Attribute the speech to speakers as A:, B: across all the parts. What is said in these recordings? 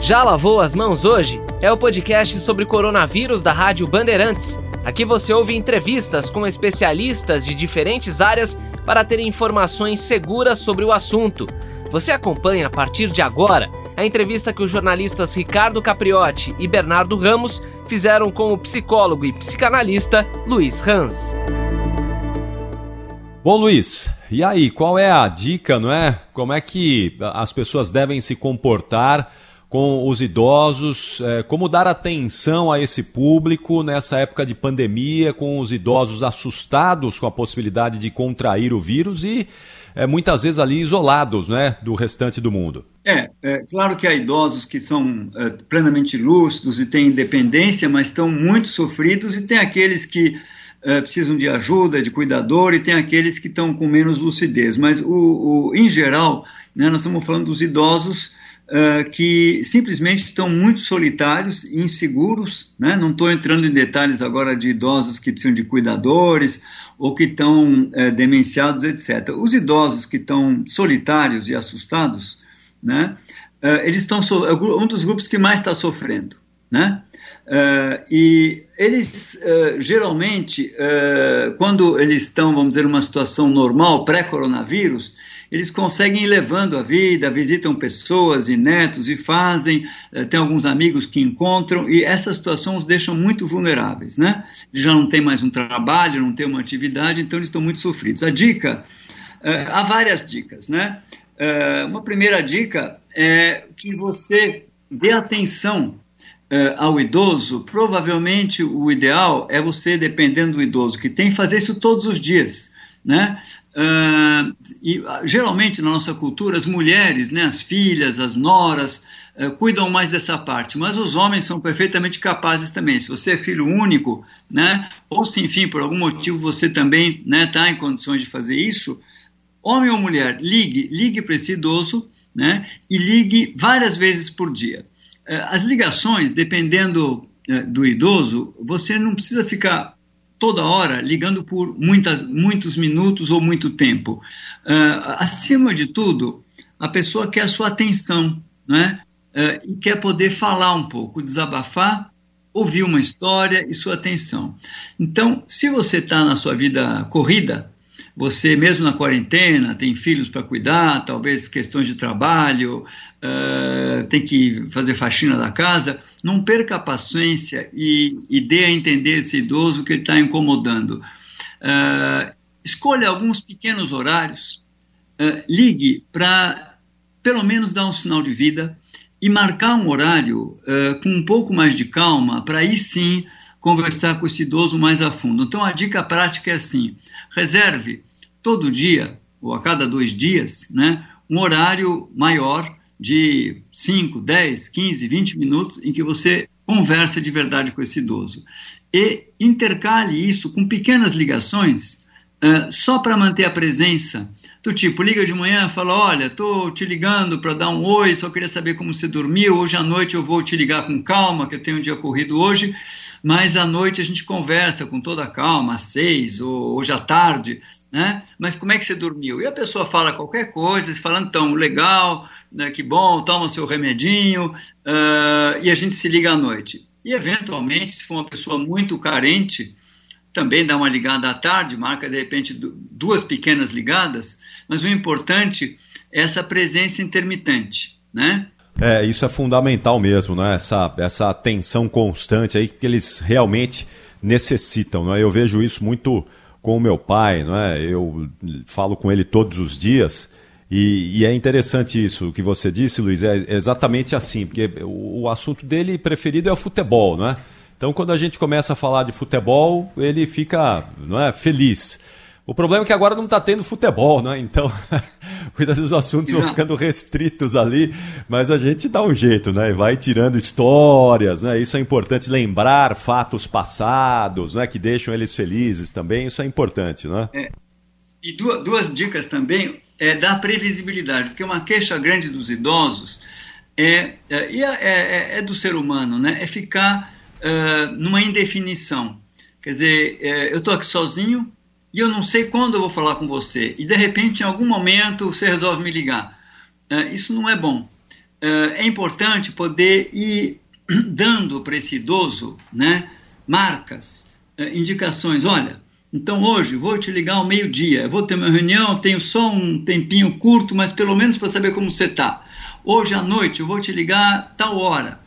A: Já lavou as mãos hoje? É o podcast sobre coronavírus da Rádio Bandeirantes. Aqui você ouve entrevistas com especialistas de diferentes áreas para ter informações seguras sobre o assunto. Você acompanha a partir de agora a entrevista que os jornalistas Ricardo Capriotti e Bernardo Ramos fizeram com o psicólogo e psicanalista Luiz Hans.
B: Bom, Luiz, e aí, qual é a dica, não é? Como é que as pessoas devem se comportar com os idosos? É, como dar atenção a esse público nessa época de pandemia, com os idosos assustados com a possibilidade de contrair o vírus e é, muitas vezes ali isolados né, do restante do mundo?
C: É, é claro que há idosos que são é, plenamente lúcidos e têm independência, mas estão muito sofridos, e tem aqueles que uh, precisam de ajuda, de cuidador, e tem aqueles que estão com menos lucidez. Mas, o, o em geral, né, nós estamos falando dos idosos uh, que simplesmente estão muito solitários e inseguros. Né? Não estou entrando em detalhes agora de idosos que precisam de cuidadores ou que estão uh, demenciados, etc. Os idosos que estão solitários e assustados, né, eles estão so é um dos grupos que mais está sofrendo. Né? Uh, e eles geralmente, quando eles estão, vamos dizer, numa situação normal, pré-coronavírus, eles conseguem ir levando a vida, visitam pessoas e netos e fazem, tem alguns amigos que encontram, e essa situação os deixa muito vulneráveis, né? Eles já não têm mais um trabalho, não têm uma atividade, então eles estão muito sofridos. A dica, há várias dicas, né? uma primeira dica é que você dê atenção ao idoso, provavelmente o ideal é você, dependendo do idoso que tem, fazer isso todos os dias. Né? Uh, e geralmente na nossa cultura as mulheres, né, as filhas, as noras, uh, cuidam mais dessa parte, mas os homens são perfeitamente capazes também. Se você é filho único, né, ou se enfim por algum motivo você também está né, tá em condições de fazer isso, homem ou mulher, ligue, ligue para esse idoso, né, e ligue várias vezes por dia. É, as ligações, dependendo é, do idoso, você não precisa ficar toda hora ligando por muitas, muitos minutos ou muito tempo. Uh, acima de tudo, a pessoa quer a sua atenção, né? Uh, e quer poder falar um pouco, desabafar, ouvir uma história e sua atenção. Então, se você está na sua vida corrida, você mesmo na quarentena tem filhos para cuidar, talvez questões de trabalho, uh, tem que fazer faxina da casa, não perca a paciência e, e dê a entender esse idoso que ele está incomodando. Uh, escolha alguns pequenos horários, uh, ligue para pelo menos dar um sinal de vida e marcar um horário com um pouco mais de calma para aí sim conversar com esse idoso mais a fundo. Então a dica prática é assim: reserve todo dia ou a cada dois dias, né, um horário maior de 5, 10, 15, 20 minutos em que você conversa de verdade com esse idoso. E intercale isso com pequenas ligações uh, só para manter a presença. Do tipo, liga de manhã fala: Olha, estou te ligando para dar um oi, só queria saber como você dormiu. Hoje à noite eu vou te ligar com calma, que eu tenho um dia corrido hoje, mas à noite a gente conversa com toda calma, às seis ou hoje à tarde né? Mas como é que você dormiu? E a pessoa fala qualquer coisa, falando então, legal, né, que bom, toma seu remedinho, uh, e a gente se liga à noite. E eventualmente, se for uma pessoa muito carente, também dá uma ligada à tarde, marca de repente duas pequenas ligadas, mas o importante é essa presença intermitente, né?
B: É, isso é fundamental mesmo, né? Essa, essa atenção constante aí que eles realmente necessitam, né? Eu vejo isso muito com o meu pai, não é? Eu falo com ele todos os dias. E, e, é interessante isso que você disse, Luiz, é exatamente assim, porque o, o, assunto dele preferido é o futebol, não é? Então, quando a gente começa a falar de futebol, ele fica não é, feliz. O problema é que agora não está tendo futebol, né? Então, muitas vezes os assuntos vão ficando restritos ali, mas a gente dá um jeito, né? Vai tirando histórias, né? Isso é importante, lembrar fatos passados, né? Que deixam eles felizes também, isso é importante, né? É.
C: E duas, duas dicas também é da previsibilidade, porque uma queixa grande dos idosos é, é, é, é, é do ser humano, né? É ficar uh, numa indefinição. Quer dizer, é, eu estou aqui sozinho, e eu não sei quando eu vou falar com você, e de repente, em algum momento, você resolve me ligar. Uh, isso não é bom. é importante poder ir dando para esse idoso né, marcas, indicações. Olha, então hoje vou te ligar ao meio-dia, vou ter uma reunião, tenho só um tempinho curto, mas pelo menos para saber como você está. Hoje à noite eu vou te ligar tal hora.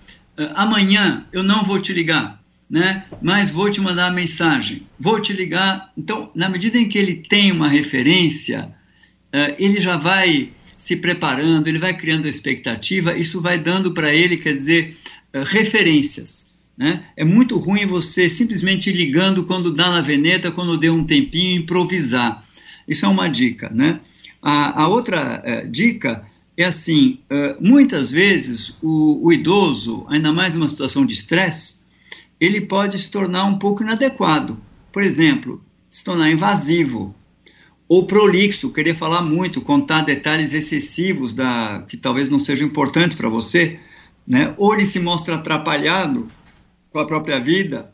C: amanhã eu não vou te ligar né? Mas vou te mandar uma mensagem, vou te ligar. Então, na medida em que ele tem uma referência, uh, ele já vai se preparando, ele vai criando expectativa, isso vai dando para ele, quer dizer, uh, referências. Né? É muito ruim você simplesmente ligando quando dá na veneta, quando deu um tempinho, improvisar. Isso é uma dica. Né? A, a outra uh, dica é assim: muitas vezes o, o idoso, ainda mais numa situação de estresse, ele pode se tornar um pouco inadequado. Por exemplo, se tornar invasivo ou prolixo, querer falar muito, contar detalhes excessivos da que talvez não sejam importantes para você, né? Ou ele se mostra atrapalhado com a própria vida,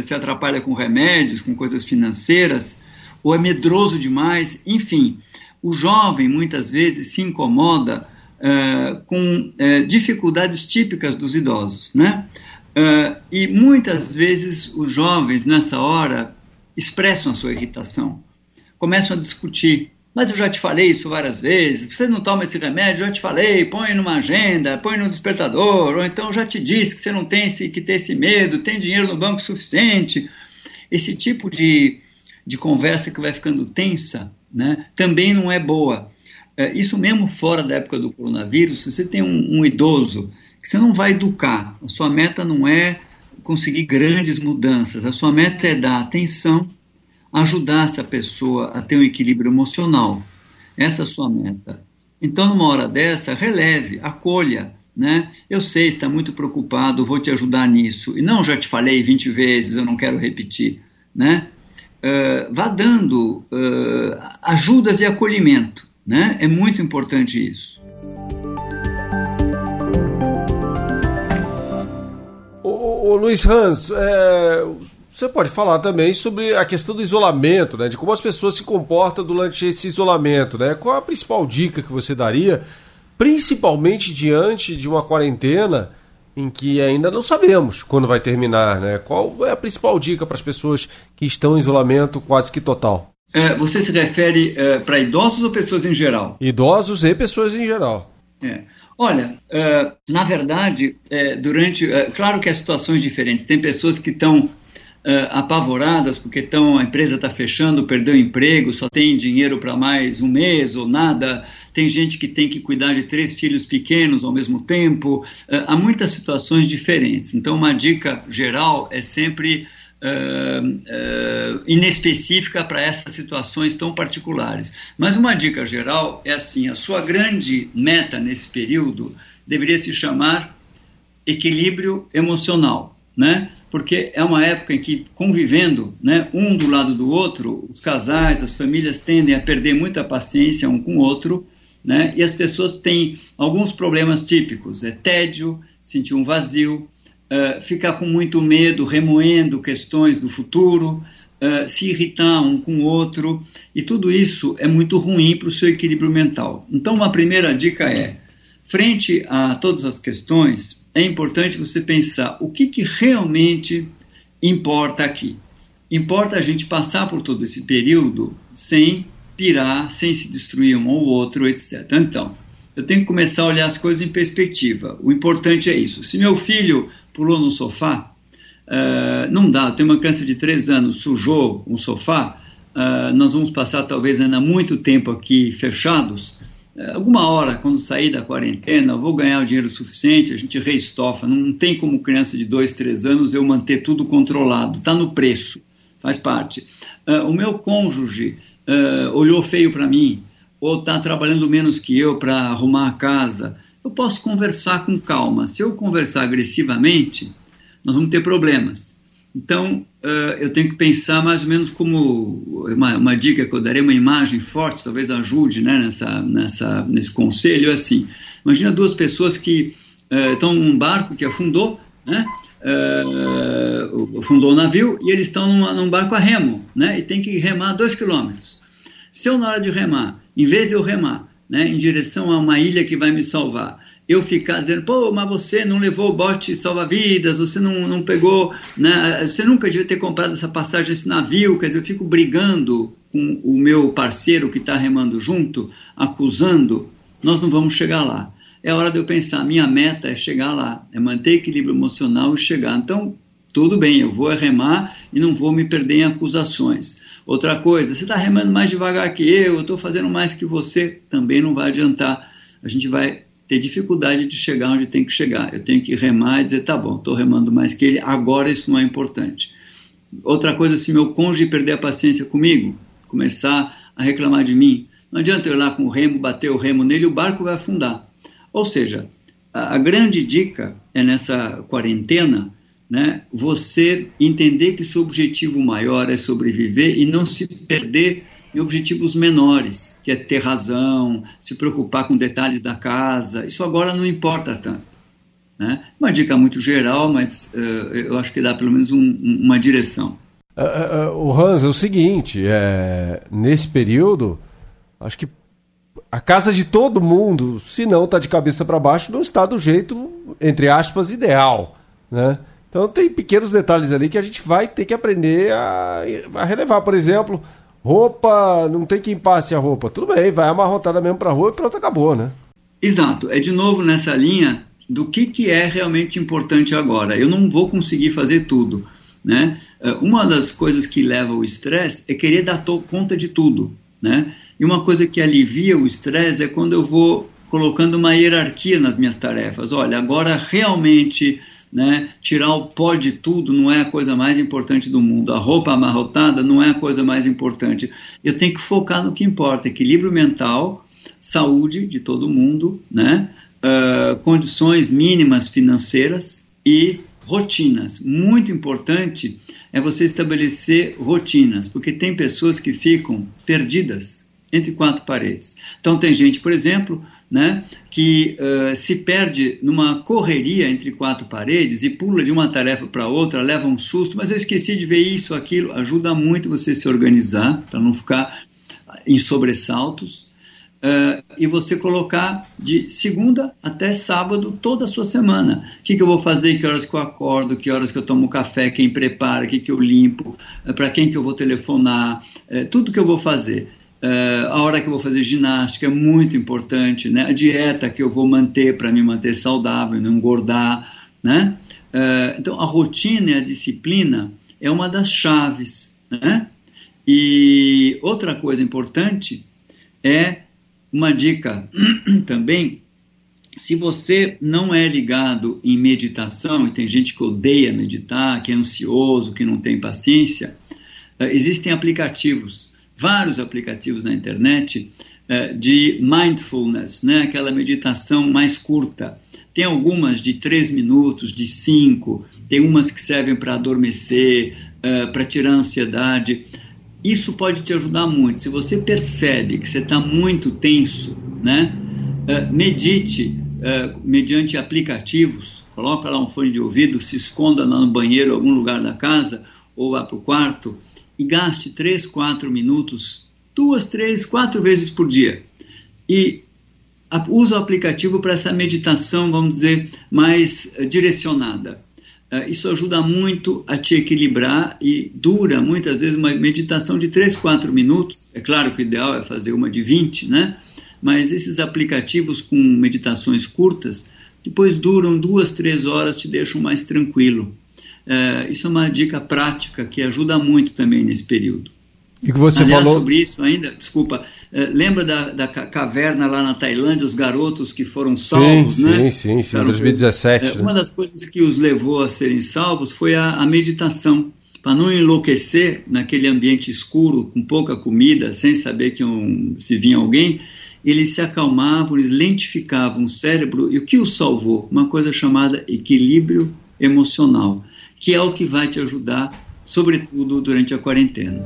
C: se atrapalha com remédios, com coisas financeiras, ou é medroso demais, enfim. O jovem muitas vezes se incomoda uh, com uh, dificuldades típicas dos idosos, né? Uh, e muitas vezes os jovens, nessa hora, expressam a sua irritação, começam a discutir. Mas eu já te falei isso várias vezes, você não toma esse remédio, já te falei, põe numa agenda, põe no despertador, ou então já te disse que você não tem esse, que ter esse medo, tem dinheiro no banco suficiente. Esse tipo de, de conversa que vai ficando tensa né, também não é boa. É, isso mesmo fora da época do coronavírus, se você tem um, um idoso você não vai educar. A sua meta não é conseguir grandes mudanças, a sua meta é dar atenção, ajudar essa pessoa a ter um equilíbrio emocional. Essa é a sua meta. Então, numa hora dessa, releve, acolha. Né? Eu sei, está muito preocupado, vou te ajudar nisso. E não, já te falei 20 vezes, eu não quero repetir. Né? Uh, vá dando uh, ajudas e acolhimento. Né? É muito importante isso.
D: Ô, Luiz Hans, é, você pode falar também sobre a questão do isolamento, né? De como as pessoas se comportam durante esse isolamento, né? Qual a principal dica que você daria, principalmente diante de uma quarentena em que ainda não sabemos quando vai terminar, né? Qual é a principal dica para as pessoas que estão em isolamento quase que total?
C: É, você se refere é, para idosos ou pessoas em geral?
D: Idosos e pessoas em geral.
C: É. Olha, uh, na verdade, uh, durante. Uh, claro que há situações diferentes. Tem pessoas que estão apavoradas porque tão, a empresa está fechando, perdeu emprego, só tem dinheiro para mais um mês ou nada. Tem gente que tem que cuidar de três filhos pequenos ao mesmo tempo. há muitas situações diferentes. Então, uma dica geral é sempre uh, uh, inespecífica para essas situações tão particulares. Mas uma dica geral é assim: a sua grande meta nesse período deveria se chamar equilíbrio emocional. Né? Porque é uma época em que, convivendo né, um do lado do outro, os casais, as famílias tendem a perder muita paciência um com o outro, né? e as pessoas têm alguns problemas típicos: é tédio, sentir um vazio, uh, ficar com muito medo, remoendo questões do futuro, uh, se irritar um com o outro, e tudo isso é muito ruim para o seu equilíbrio mental. Então, uma primeira dica é: frente a todas as questões, é importante você pensar o que, que realmente importa aqui. Importa a gente passar por todo esse período sem pirar, sem se destruir um ou outro, etc. Então, eu tenho que começar a olhar as coisas em perspectiva. O importante é isso. Se meu filho pulou no sofá, uh, não dá. Tem uma criança de três anos, sujou um sofá, uh, nós vamos passar talvez ainda muito tempo aqui fechados. Uh, alguma hora, quando sair da quarentena, eu vou ganhar o dinheiro suficiente, a gente reestofa. Não tem como criança de dois, três anos eu manter tudo controlado. Está no preço, faz parte. o meu cônjuge olhou feio para mim, ou está trabalhando menos que eu para arrumar a casa eu posso conversar com calma. Se eu conversar agressivamente, nós vamos ter problemas. Então, uh, eu tenho que pensar mais ou menos como uma, uma, dica que eu darei, uma imagem forte, talvez ajude né, nessa, nessa, nesse conselho, é assim, imagina duas pessoas que uh, estão num barco que afundou, né, uh, afundou o navio, e eles estão numa, num barco a remo, né, e tem que remar dois quilômetros. Se eu, na hora de remar, em vez de eu remar, né, em direção a uma ilha que vai me salvar. eu ficar dizendo, pô, mas você não levou o bote salva-vidas, você não, não pegou, né, você nunca devia ter comprado essa passagem nesse navio, quer dizer, eu fico brigando com o meu parceiro que está remando junto, acusando, nós não vamos chegar lá. É hora de eu pensar, minha meta é chegar lá, é manter equilíbrio emocional e chegar. Então, tudo bem, eu vou remar e não vou me perder em acusações. Outra coisa, você está remando mais devagar que eu, eu estou fazendo mais que você, também não vai adiantar. A gente vai ter dificuldade de chegar onde tem que chegar. Eu tenho que remar e dizer, tá bom, estou remando mais que ele, agora isso não é importante. Outra coisa, se meu cônjuge perder a paciência comigo, começar a reclamar de mim, não adianta eu ir lá com o remo, bater o remo nele, o barco vai afundar. Ou seja, a, a grande dica é nessa quarentena, né, você entender que seu objetivo maior é sobreviver e não se perder e objetivos menores, que é ter razão, se preocupar com detalhes da casa. Isso agora não importa tanto. Né? Uma dica muito geral, mas uh, eu acho que dá pelo menos um, uma direção.
D: Uh, uh, o Hans, é o seguinte: é, nesse período, acho que a casa de todo mundo, se não está de cabeça para baixo, não está do jeito, entre aspas, ideal. Né? Então tem pequenos detalhes ali que a gente vai ter que aprender a, a relevar. Por exemplo, Roupa, não tem quem passe a roupa. Tudo bem, vai amarrotada mesmo pra rua e pronto, acabou, né?
C: Exato. É de novo nessa linha do que, que é realmente importante agora. Eu não vou conseguir fazer tudo. Né? Eh, uma das coisas que leva ao estresse é querer dar conta de tudo. Né? E uma coisa que alivia o estresse é quando eu vou colocando uma hierarquia nas minhas tarefas. Olha, agora realmente né? Tirar o pó de tudo não é a coisa mais importante do mundo. A roupa amarrotada não é a coisa mais importante. Eu tenho que focar no que importa: equilíbrio mental, saúde de todo mundo, né? Uh, condições mínimas financeiras e rotinas. Muito importante é você estabelecer rotinas, porque tem pessoas que ficam perdidas entre quatro paredes. Então tem gente, por exemplo, né, que uh, se perde numa correria entre quatro paredes e pula de uma tarefa para outra, leva um susto, mas eu esqueci de ver isso, aquilo. Ajuda muito você se organizar para não ficar em sobressaltos. Uh, e você colocar de segunda até sábado toda a sua semana. O que, que eu vou fazer, que horas que eu acordo, que horas que eu tomo café, quem prepara, o que, que eu limpo, uh, para quem que eu vou telefonar, uh, tudo que eu vou fazer. Uh, a hora que eu vou fazer ginástica é muito importante, né? A dieta que eu vou manter para me manter saudável, não engordar, né? Uh, então, a rotina e a disciplina é uma das chaves, né? E outra coisa importante é uma dica também, se você não é ligado em meditação, e tem gente que odeia meditar, que é ansioso, que não tem paciência, uh, existem aplicativos vários aplicativos na internet uh, de mindfulness, né, aquela meditação mais curta. Tem algumas de três minutos, de cinco, tem umas que servem para adormecer, uh, para tirar a ansiedade. Isso pode te ajudar muito. Se você percebe que você está muito tenso, né, uh, medite mediante aplicativos, coloca lá um fone de ouvido, se esconda lá no banheiro, algum lugar da casa, ou vá para o quarto e gaste 3, 4 minutos, duas, três, quatro vezes por dia. E use o aplicativo para essa meditação, vamos dizer, mais uh, direcionada. Uh, isso ajuda muito a te equilibrar e dura muitas vezes uma meditação de 3, 4 minutos. É claro que o ideal é fazer uma de 20, né? Mas esses aplicativos com meditações curtas, depois duram duas, três horas, te deixam mais tranquilo. É, isso é uma dica prática que ajuda muito também nesse período.
D: E que você Aliás, falou
C: sobre isso ainda, desculpa, é, lembra da, da, caverna lá na Tailândia, os garotos que foram salvos,
D: sim,
C: né?
D: Sim, sim, sim, 2017. É,
C: né? Uma das coisas que os levou a serem salvos foi a, a meditação, para não enlouquecer naquele ambiente escuro, com pouca comida, sem saber que um, se vinha alguém, eles se acalmavam, eles lentificavam o cérebro, e o que os salvou? Uma coisa chamada equilíbrio emocional que é o que vai te ajudar, sobretudo durante a quarentena.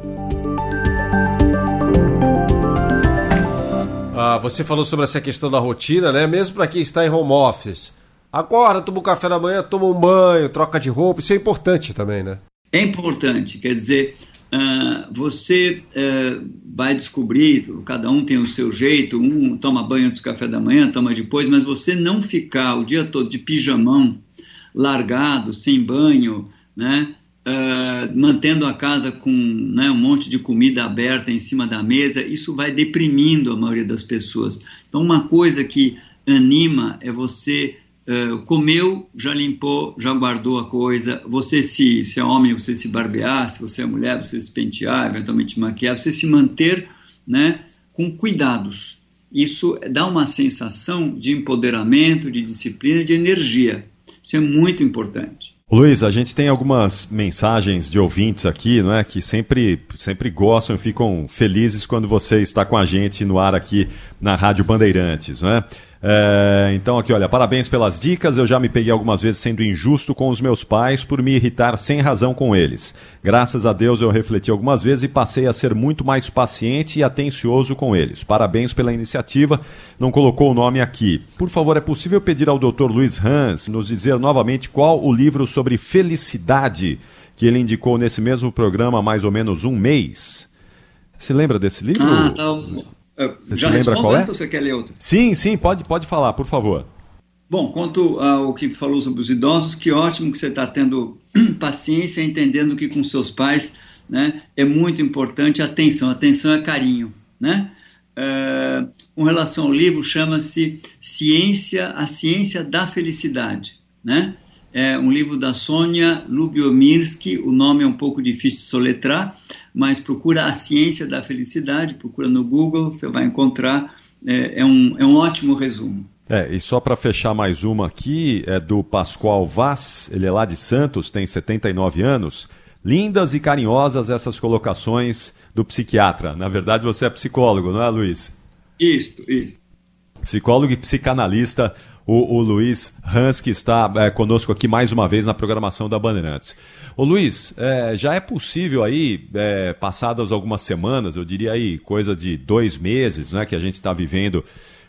D: Ah, você falou sobre essa questão da rotina, né? Mesmo para quem está em home office. Acorda, toma um café da manhã, toma um banho, troca de roupa, isso é importante também, né?
C: É importante, quer dizer, Uh, você uh, vai descobrir, cada um tem o seu jeito, um toma banho antes do café da manhã, toma depois, mas você não ficar o dia todo de pijamão, largado, sem banho, né, uh, mantendo a casa com né, um monte de comida aberta em cima da mesa, isso vai deprimindo a maioria das pessoas. Então, uma coisa que anima é você Uh, comeu, já limpou, já guardou a coisa. Você se, se é homem, você se barbear, se você é mulher, você se pentear, eventualmente maquiar, você se manter, né, com cuidados. Isso dá uma sensação de empoderamento, de disciplina, de energia. Isso é muito importante.
B: Luiz, a gente tem algumas mensagens de ouvintes aqui, não é, que sempre, sempre gostam e ficam felizes quando você está com a gente no ar aqui na Rádio Bandeirantes, não é? É, então aqui, olha, parabéns pelas dicas. Eu já me peguei algumas vezes sendo injusto com os meus pais por me irritar sem razão com eles. Graças a Deus eu refleti algumas vezes e passei a ser muito mais paciente e atencioso com eles. Parabéns pela iniciativa. Não colocou o nome aqui. Por favor, é possível pedir ao Dr. Luiz Hans nos dizer novamente qual o livro sobre felicidade que ele indicou nesse mesmo programa há mais ou menos um mês? Se lembra desse livro?
C: Ah, tá.
B: Você Já lembra qual é?
C: ou você quer ler outro?
B: Sim, sim, pode, pode falar, por favor.
C: Bom, quanto ao que falou sobre os idosos, que ótimo que você está tendo paciência, entendendo que com seus pais né, é muito importante atenção. Atenção é carinho. Né? Uh, com relação ao livro, chama-se Ciência, a Ciência da Felicidade. Né? É um livro da Sônia Lubiomirsky, o nome é um pouco difícil de soletrar, mas procura a ciência da felicidade, procura no Google, você vai encontrar, é, é um, é um ótimo resumo.
B: É, e só para fechar mais uma aqui, é do Pascoal Vaz, ele é lá de Santos, tem 79 anos. Lindas e carinhosas essas colocações do psiquiatra. Na verdade, você é psicólogo, não é, Luiz?
C: Isso, isso.
B: Psicólogo e psicanalista o, o Luiz Hans, que está é, conosco aqui mais uma vez na programação da Bandeirantes. Ô Luiz, é, já é possível aí, é, passadas algumas semanas, eu diria aí coisa de dois meses, né, que a gente está vivendo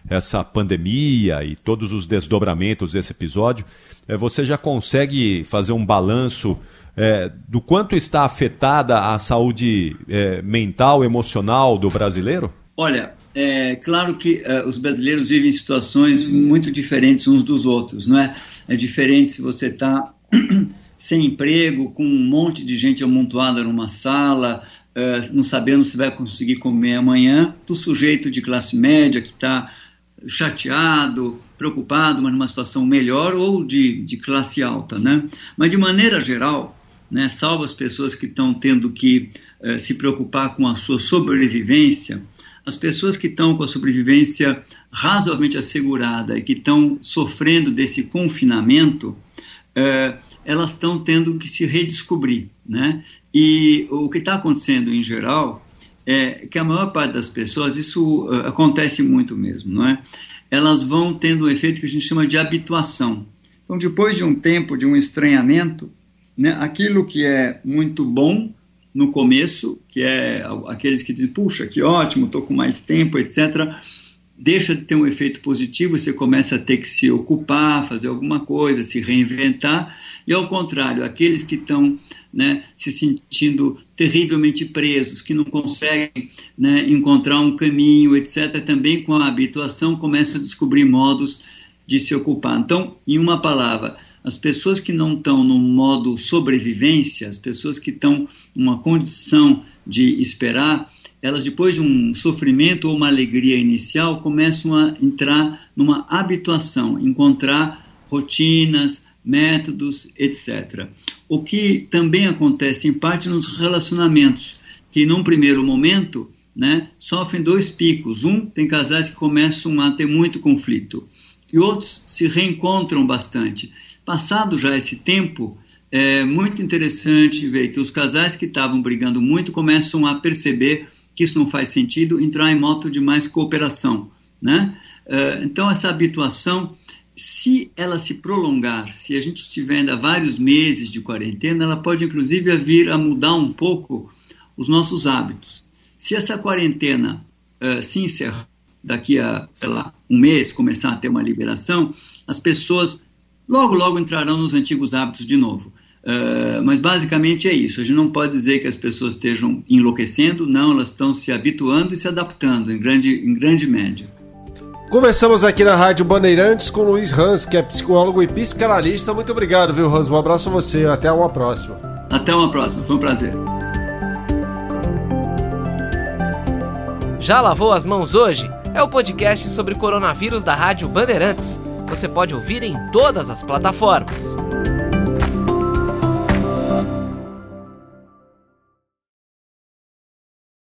B: essa pandemia e todos os desdobramentos desse episódio, é, você já consegue fazer um balanço é, do quanto está afetada a saúde mental, emocional do brasileiro?
C: Olha, é claro que uh, os brasileiros vivem situações muito diferentes uns dos outros, não é? É diferente se você está sem emprego, com um monte de gente amontoada numa sala, uh, não sabendo se vai conseguir comer amanhã, do sujeito de classe média que está chateado, preocupado, mas numa situação melhor, ou de, de classe alta, né? Mas de maneira geral, né, salvo as pessoas que estão tendo que uh, se preocupar com a sua sobrevivência, as pessoas que estão com a sobrevivência razoavelmente assegurada e que estão sofrendo desse confinamento, é, elas estão tendo que se redescobrir, né? E o que está acontecendo em geral é que a maior parte das pessoas, isso uh, acontece muito mesmo, não é? Elas vão tendo um efeito que a gente chama de habituação. Então, depois de um tempo de um estranhamento, né, aquilo que é muito bom no começo, que é aqueles que dizem, puxa, que ótimo, estou com mais tempo, etc., deixa de ter um efeito positivo, você começa a ter que se ocupar, fazer alguma coisa, se reinventar, e ao contrário, aqueles que estão né, se sentindo terrivelmente presos, que não conseguem né, encontrar um caminho, etc., também com a habituação começam a descobrir modos de se ocupar. Então, em uma palavra, as pessoas que não estão no modo sobrevivência, as pessoas que estão numa condição de esperar, elas depois de um sofrimento ou uma alegria inicial começam a entrar numa habituação, encontrar rotinas, métodos, etc. O que também acontece em parte nos relacionamentos, que num primeiro momento né, sofrem dois picos. Um, tem casais que começam a ter muito conflito e outros se reencontram bastante. Passado já esse tempo, é muito interessante ver que os casais que estavam brigando muito começam a perceber que isso não faz sentido, entrar em moto de mais cooperação. Né? É, então, essa habituação, se ela se prolongar, se a gente tiver ainda vários meses de quarentena, ela pode inclusive vir a mudar um pouco os nossos hábitos. Se essa quarentena uh, se encerrar daqui a, sei lá, um mês, começar a ter uma liberação, as pessoas logo, logo entrarão nos antigos hábitos de novo. Uh, mas basicamente é isso. A gente não pode dizer que as pessoas estejam enlouquecendo, não, elas estão se habituando e se adaptando em grande, em grande média.
D: Conversamos aqui na Rádio Bandeirantes com Luiz Hans, que é psicólogo e psicanalista. Muito obrigado, viu, Hans? Um abraço a você. Até uma próxima.
C: Até uma próxima. Foi um prazer.
A: Já lavou as mãos hoje? É o podcast sobre coronavírus da Rádio Bandeirantes. Você pode ouvir em todas as plataformas.